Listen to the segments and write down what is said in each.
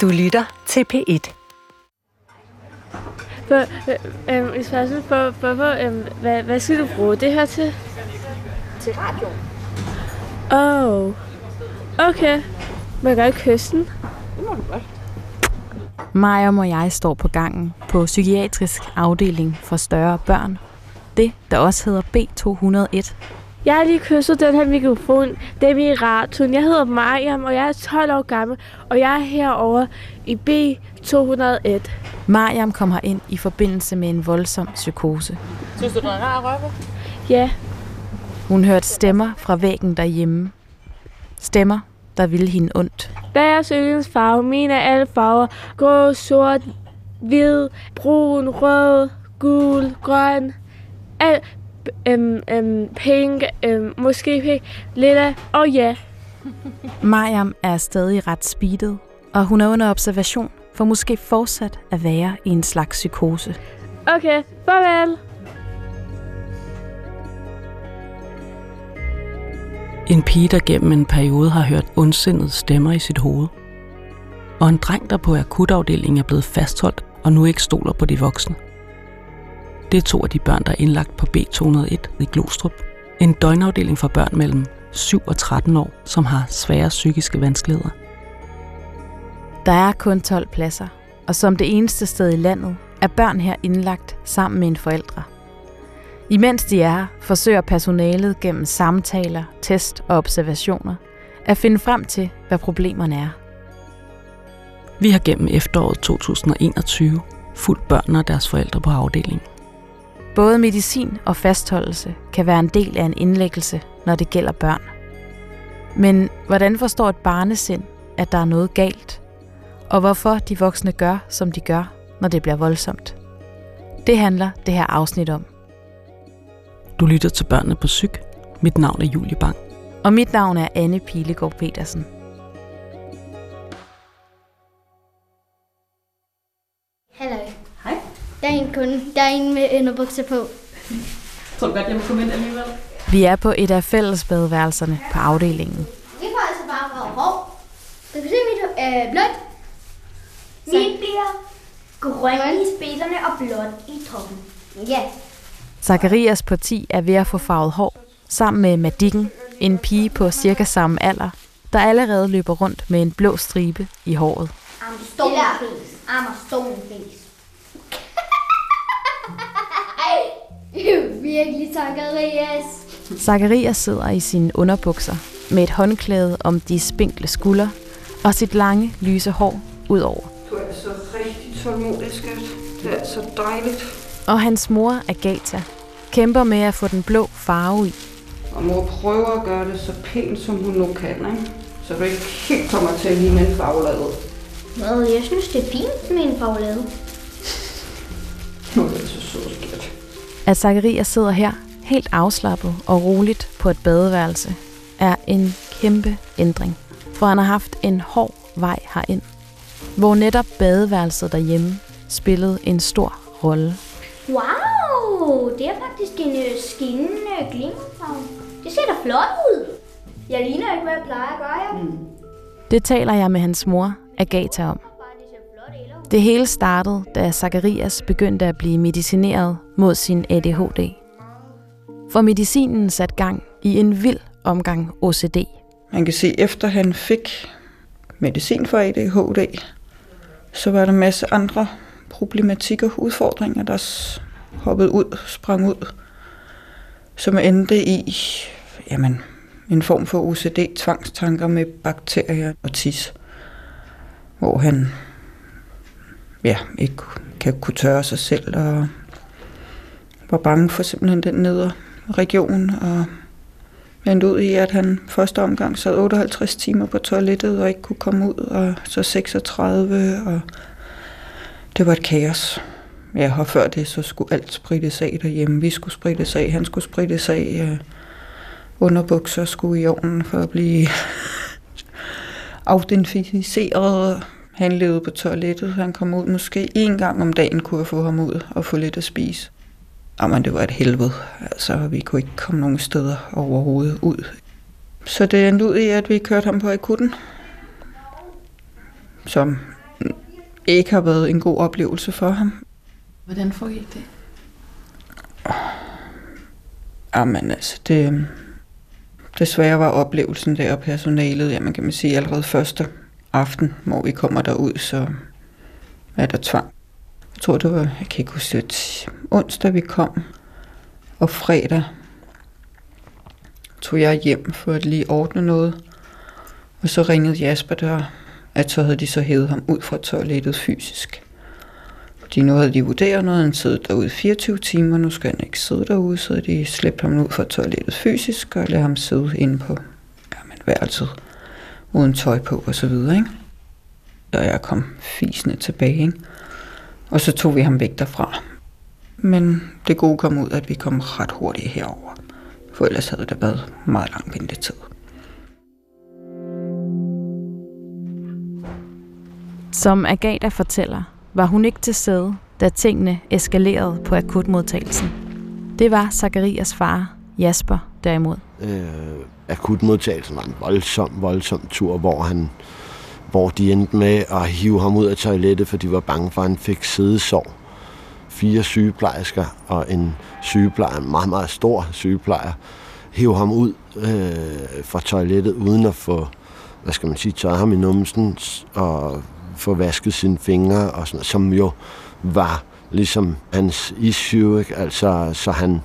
Du lytter til P1. For, øh, øh, spørgsmål for, for, for øh, hvad, hvad skal du bruge det her til? Til radio. Oh. Okay. Må jeg godt kysse den? Det må du godt. Mariam og jeg står på gangen på psykiatrisk afdeling for større børn. Det, der også hedder B201. Jeg har lige kysset den her mikrofon. Det er min radioen. Jeg hedder Mariam, og jeg er 12 år gammel, og jeg er herovre i B201. Mariam kom her ind i forbindelse med en voldsom psykose. Synes du, den er rar ved? Ja, Hun hørte stemmer fra væggen derhjemme. Stemmer, der ville hende ondt. hvad er jeres yndlingsfarve? Mine er alle farver. Grå, sort, hvid, brun, rød, gul, grøn. Al, øhm, øhm, pink, øhm, måske pink, lilla, og ja. Mariam er stadig ret speedet, og hun er under observation for måske fortsat at være i en slags psykose. Okay, farvel. En pige, der gennem en periode har hørt ondsindede stemmer i sit hoved. Og en dreng, der på akutafdelingen er blevet fastholdt og nu ikke stoler på de voksne. Det er to af de børn, der er indlagt på B201 i Glostrup. En døgnafdeling for børn mellem 7 og 13 år, som har svære psykiske vanskeligheder. Der er kun 12 pladser, og som det eneste sted i landet er børn her indlagt sammen med en forældre. Imens de er forsøger personalet gennem samtaler, test og observationer at finde frem til, hvad problemerne er. Vi har gennem efteråret 2021 fulgt børnene og deres forældre på afdelingen. Både medicin og fastholdelse kan være en del af en indlæggelse, når det gælder børn. Men hvordan forstår et barnesind, at der er noget galt? Og hvorfor de voksne gør, som de gør, når det bliver voldsomt? Det handler det her afsnit om. Du lytter til børnene på psyk. Mit navn er Julie Bang. Og mit navn er Anne Pilegaard Petersen. Hallo. Der er en kunde. Der er en med underbukser på. Tror du godt, jeg må komme ind alligevel? Vi er på et af fællesbadeværelserne på afdelingen. Det var altså bare fra hår. Du kan se mit øh, blødt. Mit bliver grøn i spidserne og blåt i toppen. Ja. Zacharias 10 er ved at få farvet hår, sammen med Madikken, en pige på cirka samme alder, der allerede løber rundt med en blå stribe i håret. I'm stone face. I'm a stone face. Virkelig Zacharias. Zacharias sidder i sine underbukser med et håndklæde om de spinkle skuldre og sit lange, lyse hår ud over. Du er så rigtig tålmodig, skat. Det er så dejligt. Og hans mor, Agatha, kæmper med at få den blå farve i. Og mor prøver at gøre det så pænt, som hun nu kan, ikke? Så du ikke helt kommer til at ligne en faglade. Nå, jeg synes, det er fint med en faglade. Nu er det så sød, skat. At Zacharias sidder her, helt afslappet og roligt på et badeværelse, er en kæmpe ændring. For han har haft en hård vej herind, hvor netop badeværelset derhjemme spillede en stor rolle. Wow, det er faktisk en øh, skinnende glimmerfarve. Det ser da flot ud. Jeg ligner ikke, hvad jeg plejer at gøre, jeg. Det taler jeg med hans mor, Agatha, om. Det hele startede, da Zacharias begyndte at blive medicineret mod sin ADHD. For medicinen satte gang i en vild omgang OCD. Man kan se, efter han fik medicin for ADHD, så var der en masse andre problematikker, udfordringer, der hoppede ud, sprang ud, som endte i jamen, en form for OCD, tvangstanker med bakterier og tis, hvor han ja, ikke kan kunne tørre sig selv og var bange for simpelthen den nedre region og endte ud i, at han første omgang sad 58 timer på toilettet og ikke kunne komme ud, og så 36, og det var et kaos. Ja, og før det, så skulle alt sprittes af derhjemme. Vi skulle sprittes af, han skulle sprittes af. øh, Underbukser skulle i ovnen for at blive afdenficeret. Han levede på toilettet. Han kom ud måske en gang om dagen, kunne jeg få ham ud og få lidt at spise. Jamen, det var et helvede. Altså, vi kunne ikke komme nogen steder overhovedet ud. Så det endte ud i, at vi kørte ham på akutten. Som ikke har været en god oplevelse for ham. Hvordan foregik det? Jamen altså, det, desværre var oplevelsen der og personalet, ja, man kan man sige allerede første aften, hvor vi kommer derud, så er der tvang. Jeg tror, det var, jeg kan ikke huske det, onsdag vi kom, og fredag tog jeg hjem for at lige ordne noget. Og så ringede Jasper der, at så havde de så hævet ham ud fra toilettet fysisk. Fordi nu havde de vurderet noget, han siddet derude 24 timer, nu skal han ikke sidde derude, så de slæbte ham ud fra toilettet fysisk og lade ham sidde inde på jamen, værelset uden tøj på og så videre, ikke? Og jeg kom fisende tilbage, ikke? Og så tog vi ham væk derfra. Men det gode kom ud, at vi kom ret hurtigt herover. For ellers havde der været meget lang ventetid. Som Agatha fortæller, var hun ikke til stede, da tingene eskalerede på akutmodtagelsen. Det var Zacharias far, Jasper, derimod. Øh, akutmodtagelsen var en voldsom, voldsom tur, hvor han hvor de endte med at hive ham ud af toilettet, for de var bange for, at han fik sidesår. Fire sygeplejersker og en sygeplejer, en meget, meget stor sygeplejer, hive ham ud øh, fra toilettet, uden at få, hvad skal man sige, tørret ham i numsen og få vasket sine fingre, og sådan, som jo var ligesom hans issue, ikke? altså så han,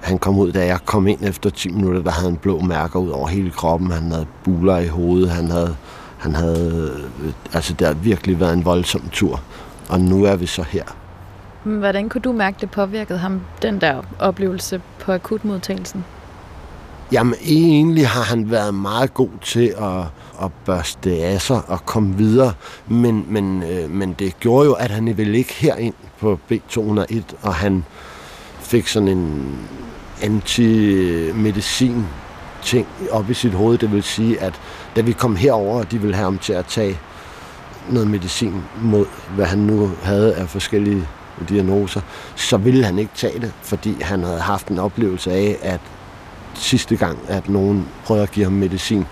han kom ud, da jeg kom ind efter 10 minutter, der havde han blå mærker ud over hele kroppen, han havde buler i hovedet, han havde, han havde, altså det har virkelig været en voldsom tur, og nu er vi så her. Hvordan kunne du mærke, det påvirkede ham, den der oplevelse på akutmodtagelsen? Jamen egentlig har han været meget god til at, at børste af sig og komme videre, men, men, øh, men det gjorde jo, at han ville ikke herind på B201, og han fik sådan en antimedicin ting op i sit hoved. Det vil sige, at da vi kom herover, de ville have ham til at tage noget medicin mod, hvad han nu havde af forskellige diagnoser, så ville han ikke tage det, fordi han havde haft en oplevelse af, at sidste gang, at nogen prøvede at give ham medicin,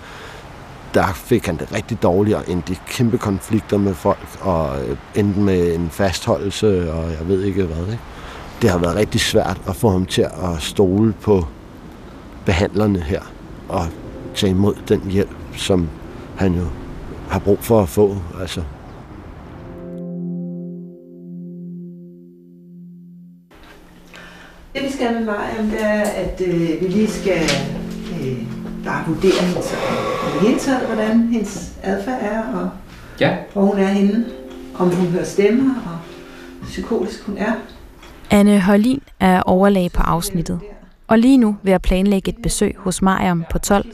der fik han det rigtig dårligere end de kæmpe konflikter med folk, og øh, endte med en fastholdelse, og jeg ved ikke hvad. Ikke? Det har været rigtig svært at få ham til at stole på behandlerne her, og tage imod den hjælp, som han jo har brug for at få. Altså, Det vi skal med Mariam, det er, at øh, vi lige skal øh, bare vurdere hendes, i det hele taget, hvordan hendes adfærd er, og Ja. hvor hun er henne, om hun hører stemmer, og psykotisk hun er. Anne Holin er overlæge på afsnittet, og lige nu vil jeg planlægge et besøg hos Mariam på 12,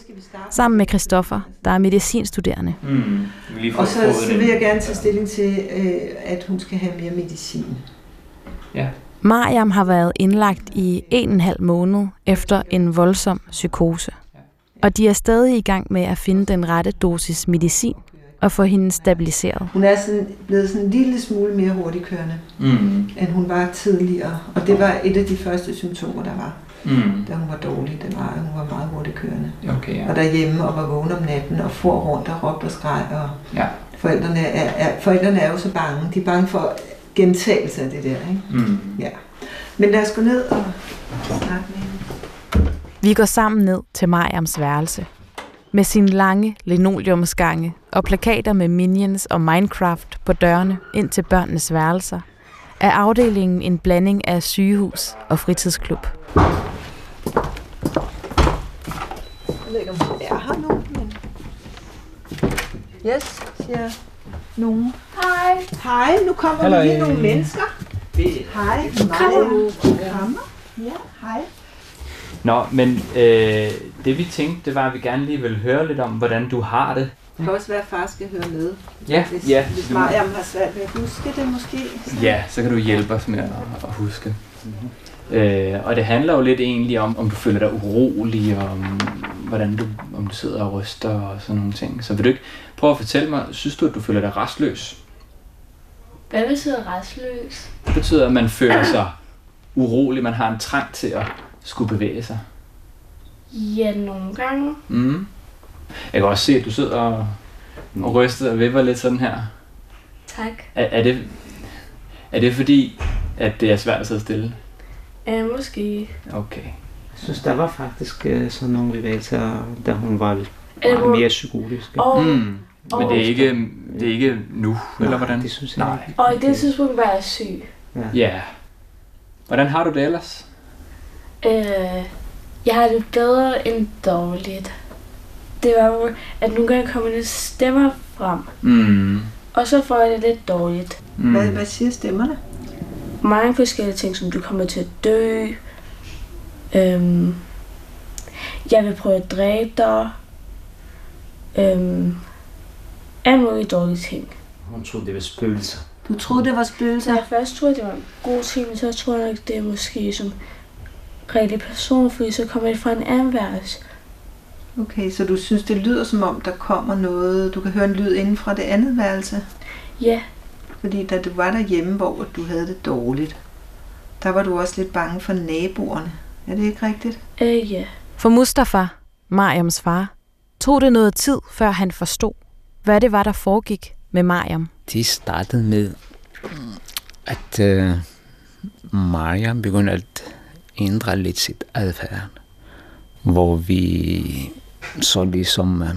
sammen med Christoffer, der er medicinstuderende. Mm. Og så, så vil jeg gerne tage stilling til, øh, at hun skal have mere medicin. Ja. Mariam har været indlagt i en og en halv måned efter en voldsom psykose. Og de er stadig i gang med at finde den rette dosis medicin og få hende stabiliseret. Hun er sådan, blevet sådan en lille smule mere hurtigkørende, Mm. end hun var tidligere. Og det var et af de første symptomer, der var, Mm. da hun var dårlig. Det var, at hun var meget hurtigkørende. Okay, ja. Og derhjemme og var vågen om natten og for rundt og råbte og skreg. Og Ja. forældrene, er, er, forældrene er jo så bange. De er bange for gentagelse af det der. Ikke? Mm. Ja. Men lad os gå ned og snakke med hende. Vi går sammen ned til Mariams værelse. Med sine lange linoleumsgange og plakater med Minions og Minecraft på dørene ind til børnenes værelser, er afdelingen en blanding af sygehus og fritidsklub. Jeg ved ikke, om er her nu, men... Yes, siger nogen. Hej. Hej, nu kommer Halløj. lige nogle mennesker. Hej, Maja. Krammer. Ja, hej. Nå, men øh, det vi tænkte, det var, at vi gerne lige ville høre lidt om, hvordan du har det. Det kan også være, at far skal høre med. Ja, Hvis, ja. hvis Du- Mariam har svært ved at huske det måske. Så. Ja, så kan du hjælpe os med at, at huske. Øh, og det handler jo lidt egentlig om, om du føler dig urolig, og om, hvordan du, om du sidder og ryster og sådan nogle ting. Så vil du ikke prøve at fortælle mig, synes du, at du føler dig restløs? Hvad betyder restløs? Det betyder, at man føler sig urolig, man har en trang til at skulle bevæge sig. Ja, nogle gange. Mm. Jeg kan også se, at du sidder og, og ryster og vipper lidt sådan her. Tak. Er, er, det, er det fordi, at det er svært at sidde stille? Øh, måske. Okay. Jeg synes, der var faktisk øh, sådan nogle bevægelser, da hun var lidt Er det- mere psykotisk. Og, Mm. Men det er ikke, det er ikke nu, eller hvordan? det synes jeg Nej. og i det tidspunkt var jeg syg. Ja. Hvordan har du det ellers? Øh, jeg har det bedre end dårligt. Det var jo, at nogle gange kommer der stemmer frem, Mm. og så får jeg det lidt dårligt. Mm. Hvad, hvad siger stemmerne? Mange forskellige ting, som du kommer til at dø. Øhm, jeg vil prøve at dræbe dig. Øhm, alle mulige dårlige ting. Hun troede, det var spøgelser. Du troede, det var spøgelser? jeg først troede, det var en god ting, men så tror jeg nok, det er måske som rigtig person, fordi så kommer det fra en anden værelse. Okay, så du synes, det lyder som om, der kommer noget, du kan høre en lyd inden fra det andet værelse? Ja, Fordi da du var derhjemme, hvor du havde det dårligt, der var du også lidt bange for naboerne. Er det ikke rigtigt? øh, ja. For Mustafa, Mariams far, tog det noget tid, før han forstod, hvad det var, der foregik med Mariam. Det startede med, at øh, Mariam begyndte at ændre lidt sit adfærd. Hvor vi så ligesom øh,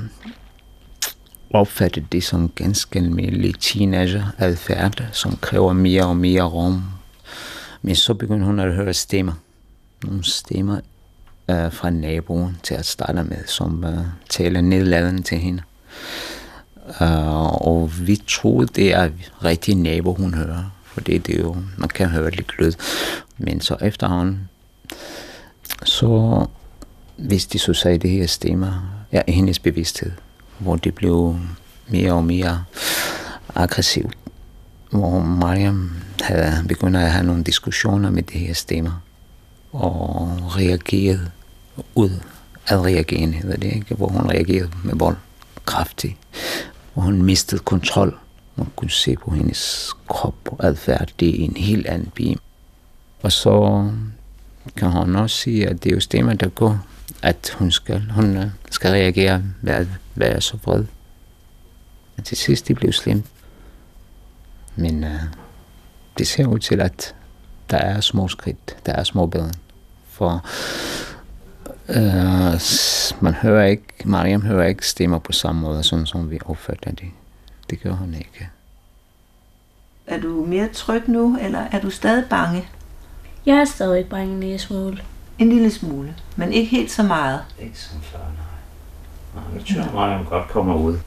opfatter det som ganske almindelig teenager-adfærd, som kræver mere og mere rum. Men så begyndte hun at høre stemmer. Nogle stemmer øh, fra naboen til at starte med, som øh, taler nedladende til hende. Uh, og vi troede, det er rigtig nabo, hun hører. For det, det er jo, man kan høre lidt lyd. Men så efterhånden, så hvis de så sagde det her stemmer, ja, i hendes bevidsthed, hvor det blev mere og mere aggressivt. Hvor Mariam havde begyndt at have nogle diskussioner med det her stemmer, og reagerede ud af reageren, hedder det ikke? Hvor hun reagerede med vold kraftigt hvor hun mistede kontrol. Man kunne se på hendes krop og adfærd, det er en helt anden bi. Og så kan hun også sige, at det er jo stemmer, der går, at hun skal, hun øh, skal reagere ved at være så vred. Men til sidst det blev slemt. Men uh, det ser ud til, at der er små skridt, der er små bedre. For Uh, man hører ikke, Mariam hører ikke stemmer på samme måde, sådan som vi opfatter det. Det gør hun ikke. Er du mere tryg nu, eller er du stadig bange? Jeg er stadig bange en lille smule. En lille smule, men ikke helt så meget. Ikke som før, nej. jeg tror, Mariam godt kommer ud.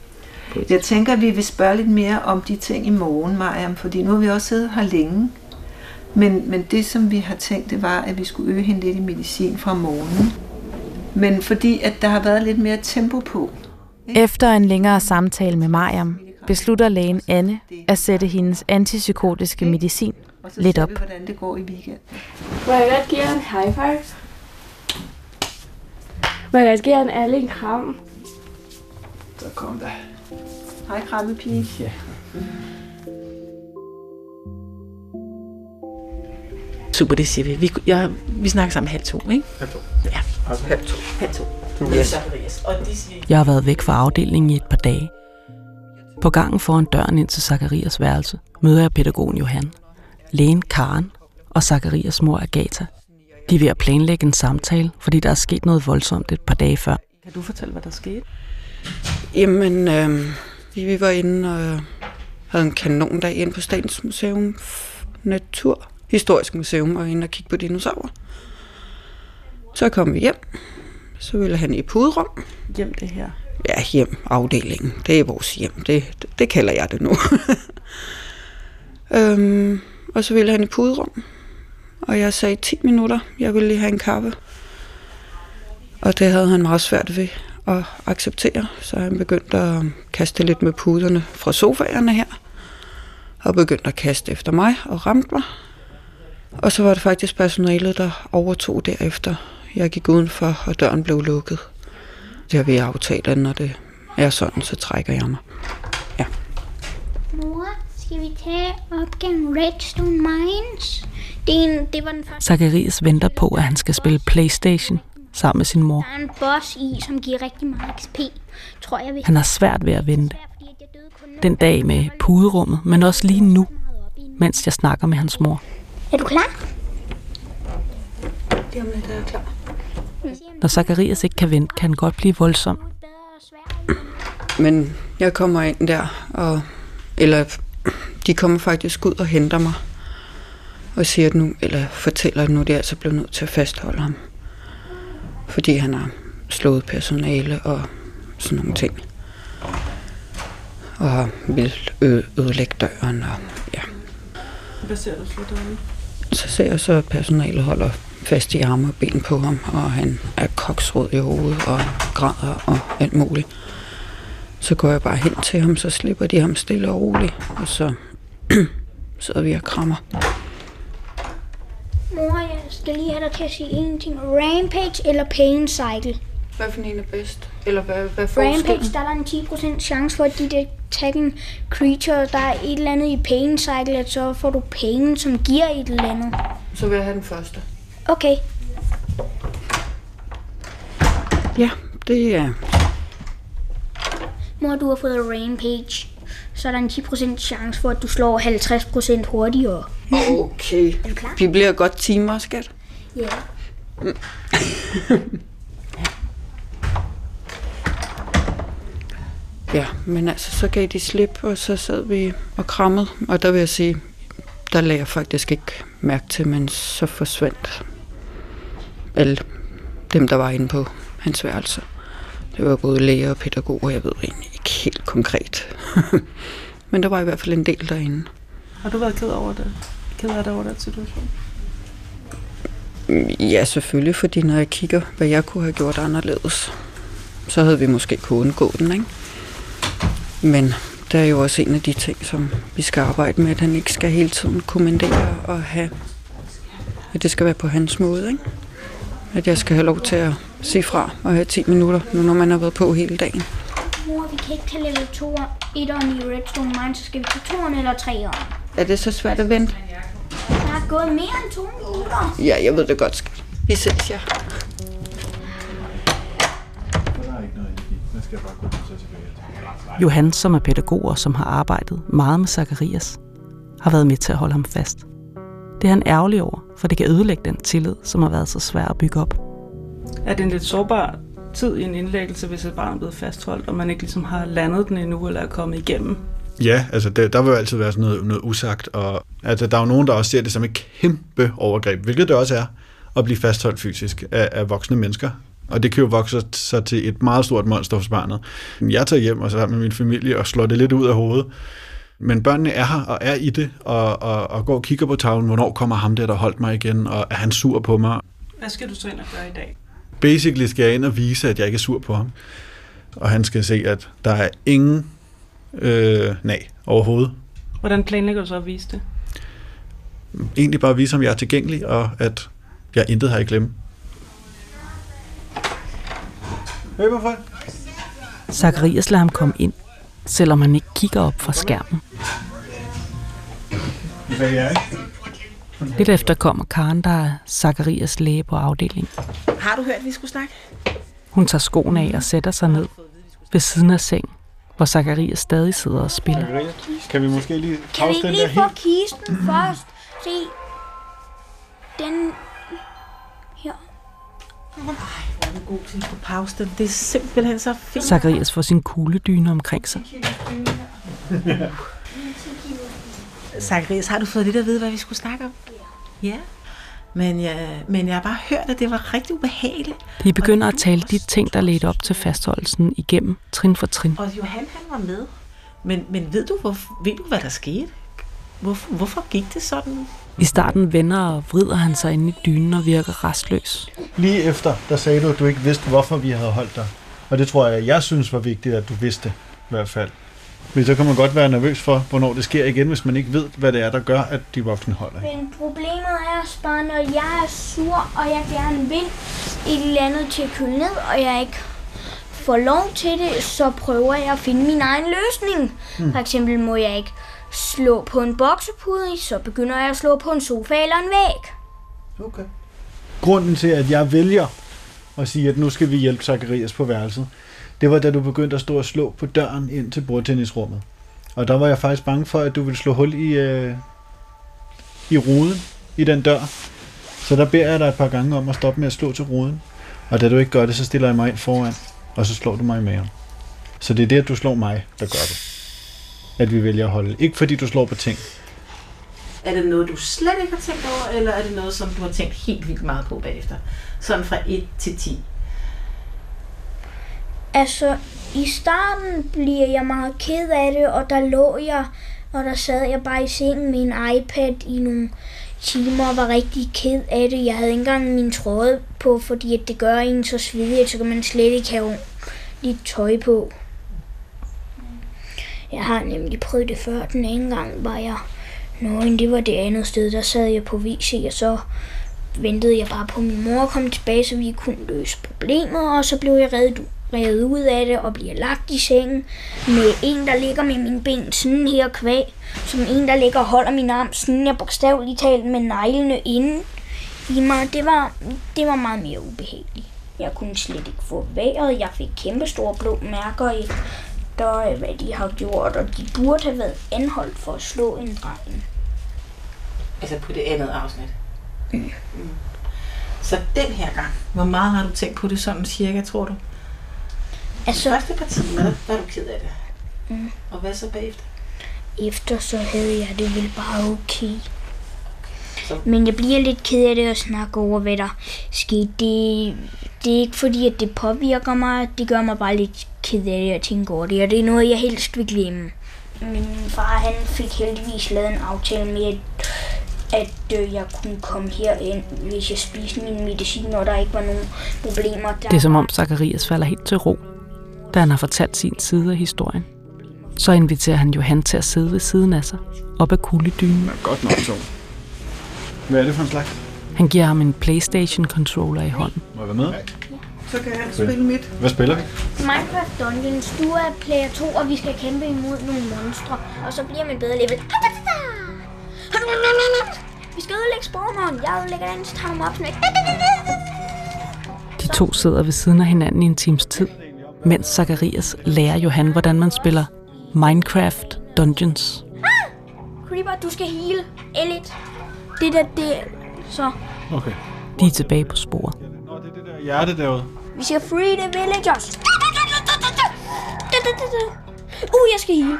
Jeg tænker, at vi vil spørge lidt mere om de ting i morgen, Mariam, fordi nu har vi også siddet her længe. Men, men det, som vi har tænkt, det var, at vi skulle øge hende lidt i medicin fra morgenen. Men fordi, at der har været lidt mere tempo på. Efter en længere samtale med Mariam, beslutter lægen Anne at sætte hendes antipsykotiske medicin Og så lidt ser op. vi, hvordan det går i weekenden. Må jeg godt give en high five? Må jeg godt give en alle en kram? Så kom der. Hej, krammepige. Ja. Super, det siger vi. Vi, jeg, vi snakker sammen halv to, ikke? Halv to. Ja. Halv to. Halv to. Yes. Jeg har været væk fra afdelingen i et par dage. På gangen foran døren ind til Zakarias værelse møder jeg pædagogen Johan, lægen Karen og Zakarias mor Agatha. De er ved at planlægge en samtale, fordi der er sket noget voldsomt et par dage før. kan du fortælle, hvad der skete? Jamen, øh, vi, vi var inde og havde en kanondag ind på Statens Museum Natur, Historisk Museum, og inde og kigge på dinosaurer. Så kom vi hjem. Så ville han i puderum. Hjem det her. Ja, hjem, afdelingen. Det er vores hjem. Det, det, det kalder jeg det nu. øhm, og så ville han i puderum. Og jeg sagde 10 minutter. Jeg ville lige have en kaffe. Og det havde han meget svært ved at acceptere. Så han begyndte at kaste lidt med puderne fra sofaerne her. Og begyndte at kaste efter mig og ramte mig. Og så var det faktisk personalet, der overtog derefter. Jeg gik udenfor, og døren blev lukket. Det har vi aftalt, at når det er sådan, så trækker jeg mig. Skal vi tage opgaven Redstone Mines? Det, er en, det var den første. Zakarias venter på, at han skal spille Playstation sammen med sin mor. Der er en boss i, som giver rigtig meget XP. Tror jeg, hvis Han har svært ved at vente. Den dag med puderummet, men også lige nu, mens jeg snakker med hans mor. Er du klar? Lige om lidt er jeg klar. Når Zacharias ikke kan vente, kan han godt blive voldsom. Men jeg kommer ind der, og, eller de kommer faktisk ud og henter mig, og siger nu, eller fortæller, at nu er de altså blevet nødt til at fastholde ham. Fordi han har slået personale og sådan nogle ting. Og vil ødelægge døren, og ja. Hvad ser du så derude? Så ser jeg så, at personalet holder fast i arme og ben på ham, og han er koksrød i hovedet og græder og alt muligt. Så går jeg bare hen til ham, så slipper de ham stille og roligt, og så sidder vi og krammer. Mor, jeg skal lige have dig til at sige en ting. Rampage eller Pain Cycle? Hvad for en er bedst? Eller hvad, hvad er Rampage, der er der en 10% chance for, at dit attacking creature, der er et eller andet i Pain Cycle, at så får du pain, som giver et eller andet. Så vil jeg have den første. Okay. Ja, det er... Mor, du har fået Rampage. Så er der en 10% chance for, at du slår 50% hurtigere. Okay. Er du klar? Vi bliver godt timer, skat. Ja. Ja, men altså, så gav de slip, og så sad vi og krammede. Og der vil jeg sige, der lagde jeg faktisk ikke mærke til, men så forsvandt alle dem, der var inde på hans værelse. Det var både læger og pædagoger, jeg ved egentlig ikke helt konkret. men der var i hvert fald en del derinde. Har du været ked over det? Ked af det over den situation? Ja, selvfølgelig, fordi når jeg kigger, hvad jeg kunne have gjort anderledes, så havde vi måske kunnet undgå den, ikke? Men der er jo også en af de ting, som vi skal arbejde med, at han ikke skal hele tiden kommandere og have, at det skal være på hans måde, ikke? At jeg skal have lov til at sige fra og have 10 minutter, nu når man har været på hele dagen. Mor, vi kan ikke tage level 2 1'eren i Redstone Mine, så skal vi tage 2'eren eller 3'eren. Er det så svært at vente? Der er gået mere end 2 minutter. Ja, jeg ved det godt, skat. Vi ses, ja. Johan, som er pædagog og som har arbejdet meget med Zacharias, har været med til at holde ham fast. Det er han ærgerlig over, for det kan ødelægge den tillid, som har været så svær at bygge op. Er det en lidt sårbar tid i en indlæggelse, hvis et barn er blevet fastholdt, og man ikke ligesom har landet den endnu, eller er kommet igennem? Ja, altså der, der vil jo altid være sådan noget, noget usagt, og altså, der er jo nogen, der også ser det som et kæmpe overgreb, hvilket det også er, at blive fastholdt fysisk af, af voksne mennesker. Og det kan jo vokse sig til et meget stort monster hos barnet. Jeg tager hjem og så sammen med min familie og slår det lidt ud af hovedet. Men børnene er her og er i det, og, og, og går og kigger på tavlen, hvornår kommer ham der, der holdt mig igen, og er han sur på mig? Hvad skal du så ind og gøre i dag? Basically skal jeg ind og vise, at jeg ikke er sur på ham. Og han skal se, at der er ingen øh, nej overhovedet. Hvordan planlægger du så at vise det? Egentlig bare vise, om jeg er tilgængelig, og at jeg intet har i glemme. Hey, hvorfor? Zacharias lader ham komme ind, selvom han ikke kigger op fra skærmen. Hvad er jeg? Lidt efter kommer Karen, der er Zacharias læge på afdelingen. Har du hørt, at vi skulle snakke? Hun tager skoene af og sætter sig ned ved siden af sengen, hvor Zacharias stadig sidder og spiller. Kan vi måske lige Kan vi ikke lige få helt? kisten først? Se. Den her. Hvor er du god til at få pause den. Det er simpelthen så fint. Zacharias får sin kugledyne omkring sig. Zacharias, har du fået lidt at vide, hvad vi skulle snakke om? Ja. Men jeg, men jeg har bare hørt, at det var rigtig ubehageligt. De begynder at tale de ting, der ledte op til fastholdelsen igennem, trin for trin. Og Johan, han var med. Men, men ved, du, hvor, ved du, hvad der skete? Hvorfor, hvorfor gik det sådan? I starten vender og vrider han sig ind i dynen og virker restløs. Lige efter, der sagde du, at du ikke vidste, hvorfor vi havde holdt dig. Og det tror jeg, jeg synes var vigtigt, at du vidste i hvert fald. Men så kan man godt være nervøs for, hvornår det sker igen, hvis man ikke ved, hvad det er, der gør, at de voksne holder. Men problemet er også bare, når jeg er sur, og jeg gerne vil et eller andet til at køle ned, og jeg ikke får lov til det, så prøver jeg at finde min egen løsning. Hmm. For eksempel må jeg ikke slå på en boksepude, så begynder jeg at slå på en sofa eller en væg. Okay. Grunden til, at jeg vælger at sige, at nu skal vi hjælpe Zacharias på værelset, det var da du begyndte at stå og slå på døren ind til bordtennisrummet. Og der var jeg faktisk bange for, at du ville slå hul i, øh, i ruden i den dør. Så der beder jeg dig et par gange om at stoppe med at slå til ruden. Og da du ikke gør det, så stiller jeg mig ind foran, og så slår du mig i maven. Så det er det, at du slår mig, der gør det. At vi vælger at holde. Ikke fordi du slår på ting. Er det noget, du slet ikke har tænkt over, eller er det noget, som du har tænkt helt vildt meget på bagefter? Sådan fra 1 til 10. Altså, i starten bliver jeg meget ked af det, og der lå jeg, og der sad jeg bare i sengen med en iPad i nogle timer og var rigtig ked af det. Jeg havde ikke engang min trøje på, fordi at det gør en så svedig, så kan man slet ikke have lidt tøj på. Jeg har nemlig prøvet det før. Den ene gang var jeg nøgen. Det var det andet sted. Der sad jeg på WC, og så ventede jeg bare på, at min mor kom tilbage, så vi kunne løse problemer. Og så blev jeg reddet, revet ud af det og bliver lagt i sengen med en, der ligger med mine ben sådan her kvæg. Som en, der ligger og holder min arm sådan jeg bogstaveligt talt med neglene inde i mig. Det var, det var meget mere ubehageligt. Jeg kunne slet ikke få vejret. Jeg fik kæmpe store blå mærker i der, hvad de har gjort, og de burde have været anholdt for at slå en dreng. Altså på det andet afsnit. Mm. Mm. Så den her gang, hvor meget har du tænkt på det sådan cirka, tror du? Altså, første par timer, der var du ked af det. Mm. Og hvad så bagefter? Efter så havde jeg det vel bare okay. Men jeg bliver lidt ked af det at snakke over, hvad der skete. Det, det er ikke fordi, at det påvirker mig. Det gør mig bare lidt ked af det at tænke over det. Og det er noget, jeg helst vil glemme. Min far han fik heldigvis lavet en aftale med, at, at øh, jeg kunne komme herind, hvis jeg spiste min medicin, og der ikke var nogen problemer. Der Det er som om Zacharias falder helt til ro, da han har fortalt sin side af historien. Så inviterer han Johan til at sidde ved siden af sig, op ad kuldedynen. Godt nok to. Hvad er det for en slags? Han giver ham en Playstation-controller i hånden. Må jeg være med? Så kan han spille mit. Hvad spiller vi? Minecraft Dungeons, du er player 2, og vi skal kæmpe imod nogle monstre, og så bliver man bedre level. Vi skal ødelægge spawneren. Jeg ødelægger den, så tager ham op sådan De to sidder ved siden af hinanden i en times tid, mens Zacharias lærer Johan, hvordan man spiller Minecraft Dungeons. Creeper, du skal heal. Elite. Det der, det så. Okay. De er tilbage på sporet. Hjerte derude. Vi skal free the villagers. Uh, jeg skal heal.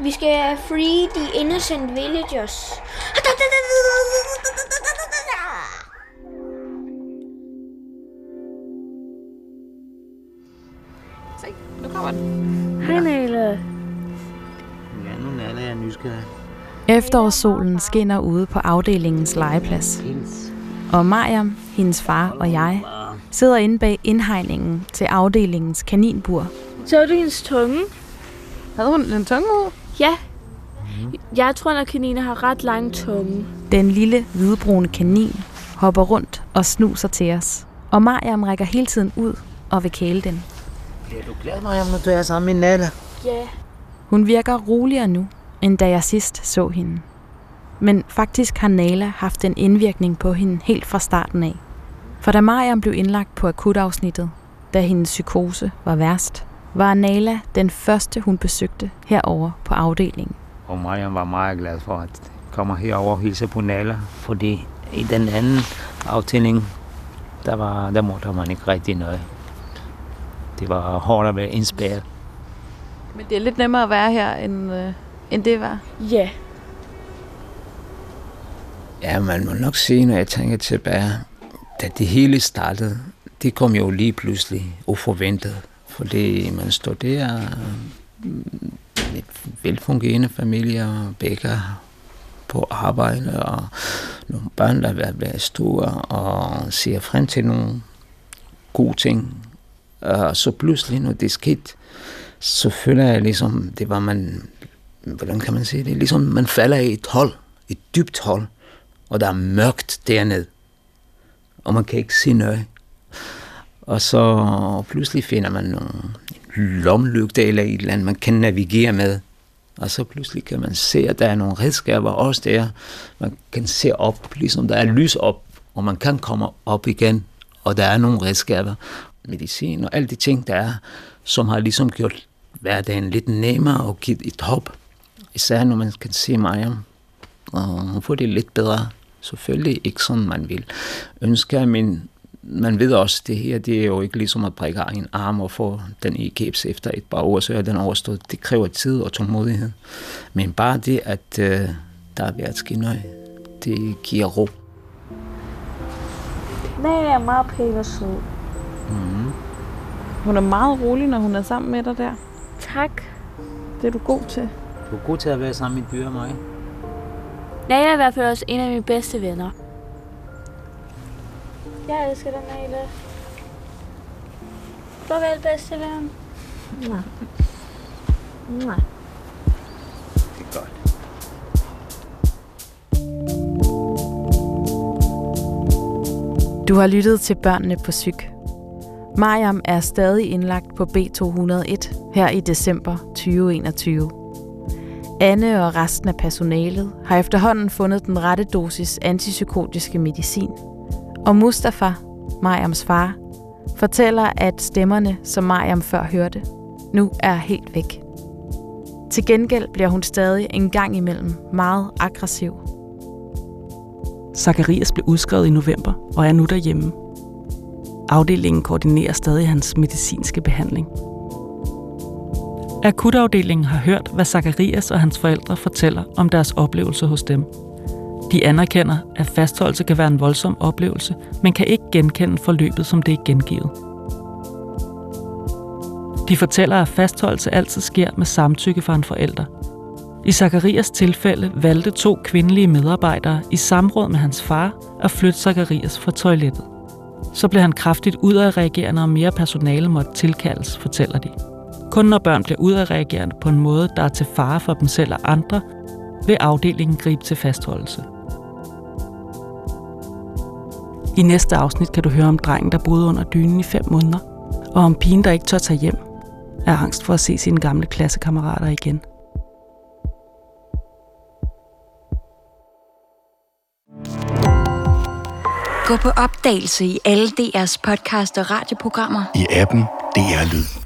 Vi skal free the innocent villagers. Efterårssolen skinner ude på afdelingens legeplads. Og Mariam, hendes far og jeg sidder inde bag indhegningen til afdelingens kaninbur. Så du hendes tunge? Havde hun en tunge ud? Ja. Jeg tror, at kaniner har ret lang tunge. Den lille hvidbrune kanin hopper rundt og snuser til os. Og Mariam rækker hele tiden ud og vil kæle den. Bliver du glad, Mariam, når du er sammen med Nalla? Ja. Hun virker roligere nu, end da jeg sidst så hende. Men faktisk har Nala haft en indvirkning på hende helt fra starten af. For da Mariam blev indlagt på akutafsnittet, da hendes psykose var værst, var Nala den første, hun besøgte herover på afdelingen. Og Mariam var meget glad for, at kommer herover og hilse på Nala, fordi i den anden afdeling, der, var, der måtte man ikke rigtig noget. Det var hårdt at være indspærret. Men det er lidt nemmere at være her, end, øh, end det var. Ja. Ja, man må nok sige, når jeg tænker tilbage, da det hele startede, det kom jo lige pludselig uforventet. Fordi man står der mm, med velfungerende familier, begge på arbejde, og nogle børn, der er være store, og ser frem til nogle gode ting. Og så pludselig, når det skete, så føler jeg ligesom, det var man, hvordan kan man sige det, ligesom man falder i et hold, et dybt hold, og der er mørkt dernede, og man kan ikke se noget. Og så pludselig finder man nogle lomlygter eller et eller andet, man kan navigere med. Og så pludselig kan man se, at der er nogle redskaber også der. Man kan se op, ligesom der er lys op, og man kan komme op igen, og der er nogle redskaber. medicin og alle de ting, der er, som har ligesom gjort hverdagen lidt nemmere og givet et hop. Især når man kan se mig, og hun får det lidt bedre. Selvfølgelig ikke sådan, man vil ønske, men man ved også, det her det er jo ikke ligesom at brække en arm og få den i kæbs efter et par år, så er den overstået. Det kræver tid og tålmodighed. Men bare det, at uh, der er været ske noget, det giver ro. Nej, jeg er meget pæn og sød. Mm. Hun er meget rolig, når hun er sammen med dig der. Tak. Det er du god til. Du er god til at være sammen med dyr og mig. Jeg er i hvert fald også en af mine bedste venner. Jeg elsker dig, Male. Farvel, bedste ven. Nej. Nej. Det er godt. Du har lyttet til Børnene på Psyk. Mariam er stadig indlagt på B201 her i december 2021. Anne og resten af personalet har efterhånden fundet den rette dosis antipsykotiske medicin. Og Mustafa, Mariams far, fortæller, at stemmerne, som Mariam før hørte, nu er helt væk. Til gengæld bliver hun stadig en gang imellem meget aggressiv. Zacharias blev udskrevet i november og er nu derhjemme. Afdelingen koordinerer stadig hans medicinske behandling. Akutafdelingen har hørt, hvad Zacharias og hans forældre fortæller om deres oplevelse hos dem. De anerkender, at fastholdelse kan være en voldsom oplevelse, men kan ikke genkende forløbet, som det er gengivet. De fortæller, at fastholdelse altid sker med samtykke fra en forælder. I Zacharias tilfælde valgte to kvindelige medarbejdere i samråd med hans far at flytte Zacharias fra toilettet. Så blev han kraftigt udadreagerende, og mere personale måtte tilkaldes, fortæller de. Kun når børn bliver udadreagerende på en måde, der er til fare for dem selv og andre, vil afdelingen gribe til fastholdelse. I næste afsnit kan du høre om drengen, der boede under dynen i fem måneder, og om pigen, der ikke tør tage hjem, er angst for at se sine gamle klassekammerater igen. Gå på opdagelse i alle DR's podcast og radioprogrammer. I appen DR Lyd.